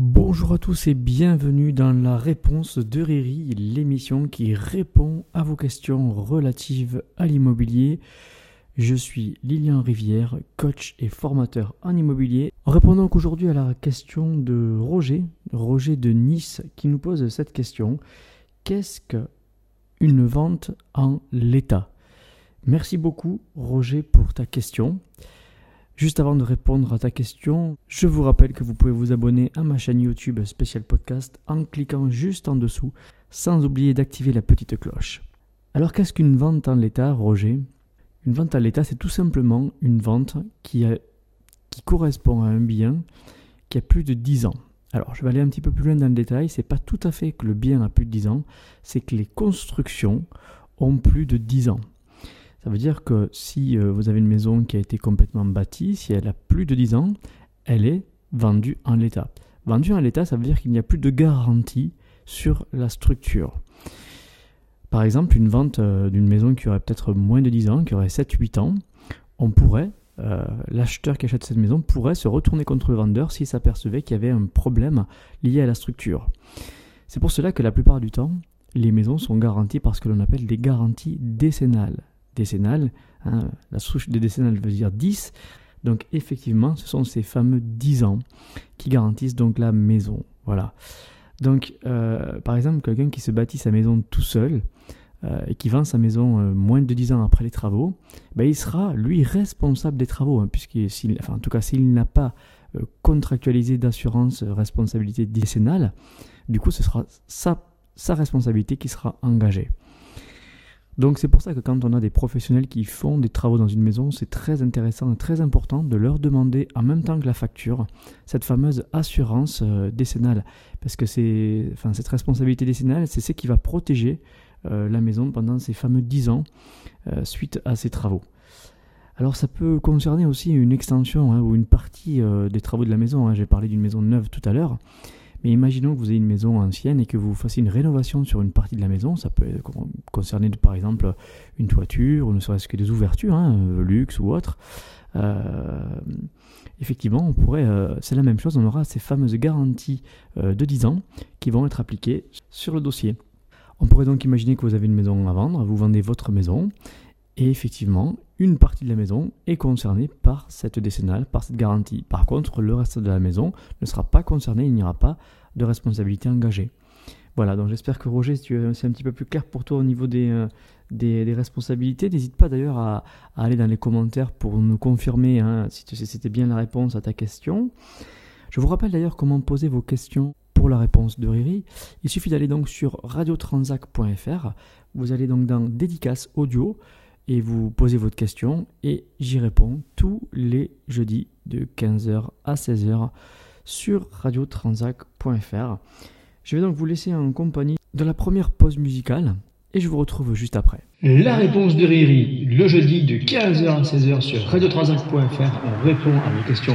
Bonjour à tous et bienvenue dans la réponse de Riri, l'émission qui répond à vos questions relatives à l'immobilier. Je suis Lilian Rivière, coach et formateur en immobilier. En répondant aujourd'hui à la question de Roger, Roger de Nice, qui nous pose cette question qu'est-ce qu'une vente en l'état? Merci beaucoup Roger pour ta question. Juste avant de répondre à ta question, je vous rappelle que vous pouvez vous abonner à ma chaîne YouTube Spécial Podcast en cliquant juste en dessous, sans oublier d'activer la petite cloche. Alors qu'est-ce qu'une vente en l'état, Roger? Une vente en l'état, c'est tout simplement une vente qui, correspond à un bien qui a plus de 10 ans. Alors, je vais aller un petit peu plus loin dans le détail. C'est pas tout à fait que le bien a plus de 10 ans, c'est que les constructions ont plus de 10 ans. Ça veut dire que si euh, vous avez une maison qui a été complètement bâtie, si elle a plus de 10 ans, elle est vendue en l'état. Vendue en l'état, ça veut dire qu'il n'y a plus de garantie sur la structure. Par exemple, une vente euh, d'une maison qui aurait peut-être moins de 10 ans, qui aurait 7-8 ans, on pourrait, euh, l'acheteur qui achète cette maison pourrait se retourner contre le vendeur s'il s'apercevait qu'il y avait un problème lié à la structure. C'est pour cela que la plupart du temps, les maisons sont garanties par ce que l'on appelle des garanties décennales décennale. Hein, la souche des décennales veut dire 10. Donc effectivement, ce sont ces fameux 10 ans qui garantissent donc la maison. Voilà. Donc euh, par exemple, quelqu'un qui se bâtit sa maison tout seul euh, et qui vend sa maison euh, moins de 10 ans après les travaux, ben, il sera lui responsable des travaux, hein, en tout cas s'il n'a pas contractualisé d'assurance responsabilité décennale, du coup ce sera sa responsabilité qui sera engagée. Donc c'est pour ça que quand on a des professionnels qui font des travaux dans une maison, c'est très intéressant et très important de leur demander en même temps que la facture cette fameuse assurance euh, décennale. Parce que c'est, enfin, cette responsabilité décennale, c'est ce qui va protéger euh, la maison pendant ces fameux 10 ans euh, suite à ces travaux. Alors ça peut concerner aussi une extension hein, ou une partie des travaux de la maison. Hein. J'ai parlé d'une maison neuve tout à l'heure. Mais imaginons que vous ayez une maison ancienne et que vous fassiez une rénovation sur une partie de la maison. Ça peut concerner par exemple une toiture ou ne serait-ce que des ouvertures, hein, euh, luxe ou autre. Euh, effectivement, on pourrait, euh, c'est la même chose, on aura ces fameuses garanties de 10 ans qui vont être appliquées sur le dossier. On pourrait donc imaginer que vous avez une maison à vendre, vous vendez votre maison, et effectivement, une partie de la maison est concernée par cette décennale, par cette garantie. Par contre, le reste de la maison ne sera pas concerné, il n'y aura pas de responsabilité engagée. Voilà, donc j'espère que Roger, c'est un petit peu plus clair pour toi au niveau des, euh, des, responsabilités. N'hésite pas d'ailleurs à, aller dans les commentaires pour nous confirmer hein, si c'était bien la réponse à ta question. Je vous rappelle d'ailleurs comment poser vos questions pour la réponse de Riri. Il suffit d'aller donc sur radiotransac.fr. Vous allez donc dans dédicace audio et vous posez votre question et j'y réponds tous les jeudis de 15h à 16h sur radiotransac.fr. Je vais donc vous laisser en compagnie de la première pause musicale et je vous retrouve juste après. La réponse de Riri, le jeudi de 15h à 16h sur radiotransac.fr, on répond à vos questions.